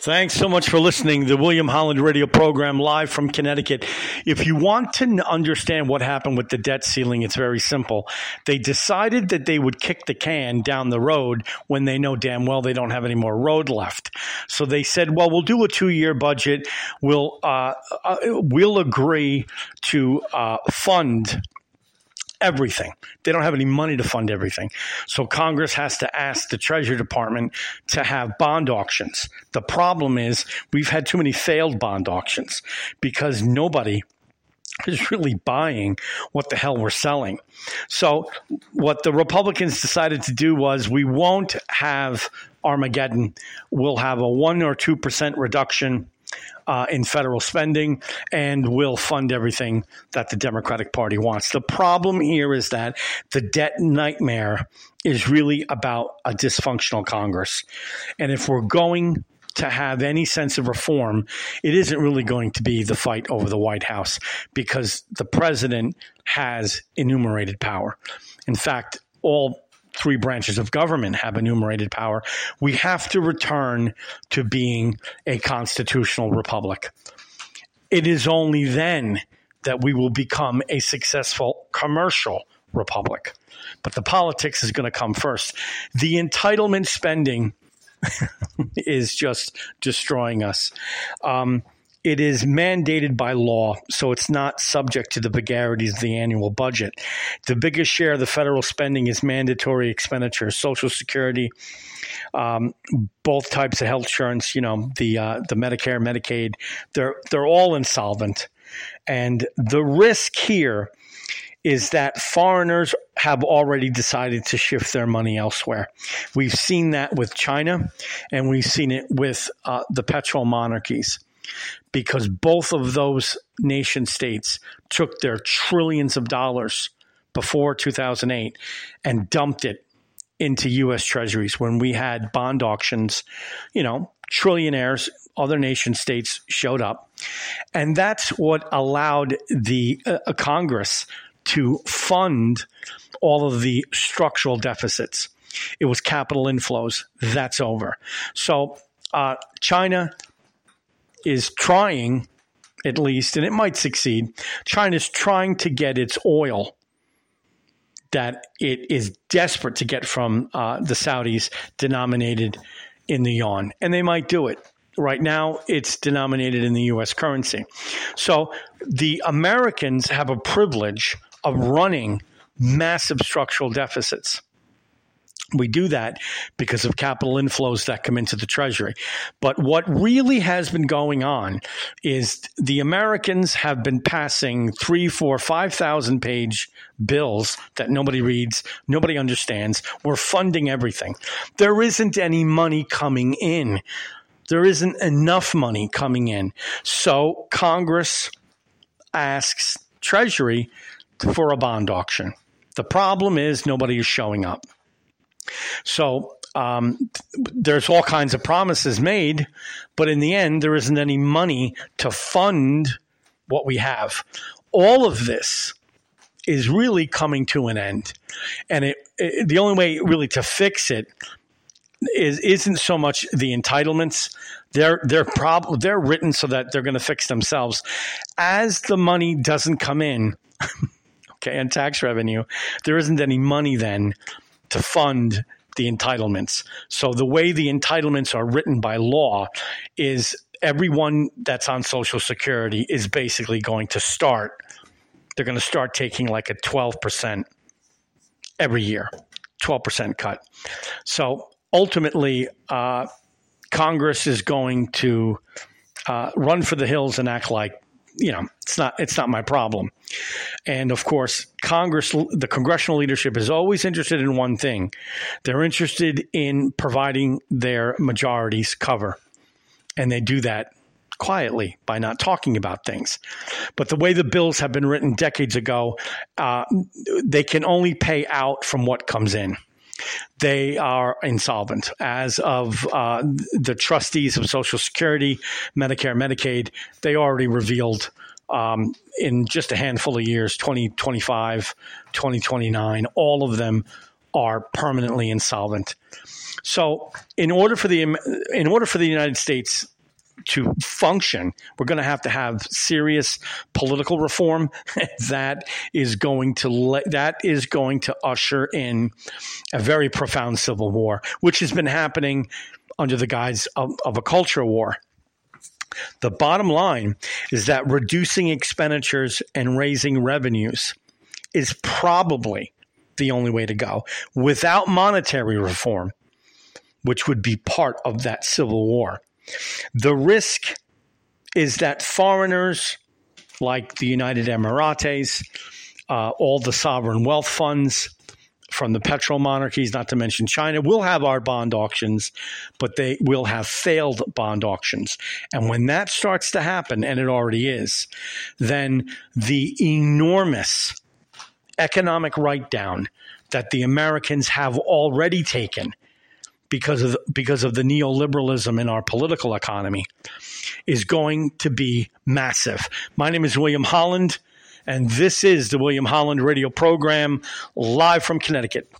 Thanks so much for listening the William Holland radio program live from Connecticut. If you want to understand what happened with the debt ceiling, it's very simple. They decided that they would kick the can down the road when they know damn well they don't have any more road left. So they said, well, we'll do a two year budget. We'll, uh, uh, we'll agree to uh, fund everything. They don't have any money to fund everything. So Congress has to ask the Treasury Department to have bond auctions. The problem is we've had too many failed bond auctions because nobody is really buying what the hell we're selling. So what the Republicans decided to do was we won't have Armageddon. We'll have a 1 or 2% reduction uh, in federal spending and will fund everything that the Democratic Party wants. The problem here is that the debt nightmare is really about a dysfunctional Congress. And if we're going to have any sense of reform, it isn't really going to be the fight over the White House because the president has enumerated power. In fact, all three branches of government have enumerated power. We have to return to being a constitutional republic. It is only then that we will become a successful commercial republic. But the politics is going to come first. The entitlement spending is just destroying us. Um, it is mandated by law, so it's not subject to the vagaries of the annual budget. The biggest share of the federal spending is mandatory expenditures, Social Security, um, both types of health insurance. You know, the uh, the Medicare, Medicaid. They're they're all insolvent, and the risk here is that foreigners have already decided to shift their money elsewhere. We've seen that with China, and we've seen it with uh, the petro monarchies because both of those nation states took their trillions of dollars before 2008 and dumped it into US treasuries when we had bond auctions, you know, trillionaires, other nation states showed up. And that's what allowed the uh, Congress to fund all of the structural deficits. It was capital inflows. That's over. So, uh, China, is trying, at least, and it might succeed. China's trying to get its oil that it is desperate to get from uh, the Saudis denominated in the yuan, and they might do it. Right now, it's denominated in the U.S. currency. So the Americans have a privilege of running massive structural deficits. We do that because of capital inflows that come into the Treasury. But what really has been going on is the Americans have been passing three, four, five thousand page bills that nobody reads, nobody understands. We're funding everything. There isn't any money coming in. There isn't enough money coming in. So Congress asks Treasury for a bond auction. The problem is nobody is showing up. So um, there's all kinds of promises made, but in the end, there isn't any money to fund what we have. All of this is really coming to an end, and it, it the only way really to fix it is isn't so much the entitlements. They're they're prob- they're written so that they're going to fix themselves. As the money doesn't come in, okay, and tax revenue, there isn't any money then to fund the entitlements. So the way the entitlements are written by law is everyone that's on Social Security is basically going to start. They're going to start taking like a 12% every year, 12% cut. So ultimately, uh, Congress is going to uh, run for the hills and act like you know, it's not it's not my problem. And of course, Congress, the congressional leadership is always interested in one thing. They're interested in providing their majorities cover, and they do that quietly by not talking about things. But the way the bills have been written decades ago, uh, they can only pay out from what comes in they are insolvent. As of uh, the trustees of Social Security, Medicare, Medicaid, they already revealed um, in just a handful of years 2025, 2029, all of them are permanently insolvent. So, in order for the in order for the United States to function, we're going to have to have serious political reform that is going to le- that is going to usher in a very profound civil war, which has been happening under the guise of, of a culture war. The bottom line is that reducing expenditures and raising revenues is probably the only way to go without monetary reform, which would be part of that civil war. The risk is that foreigners like the United Emirates, uh, all the sovereign wealth funds from the petrol monarchies, not to mention China, will have our bond auctions, but they will have failed bond auctions. And when that starts to happen, and it already is, then the enormous economic write down that the Americans have already taken because of because of the neoliberalism in our political economy is going to be massive. My name is William Holland, and this is the William Holland Radio Program live from Connecticut.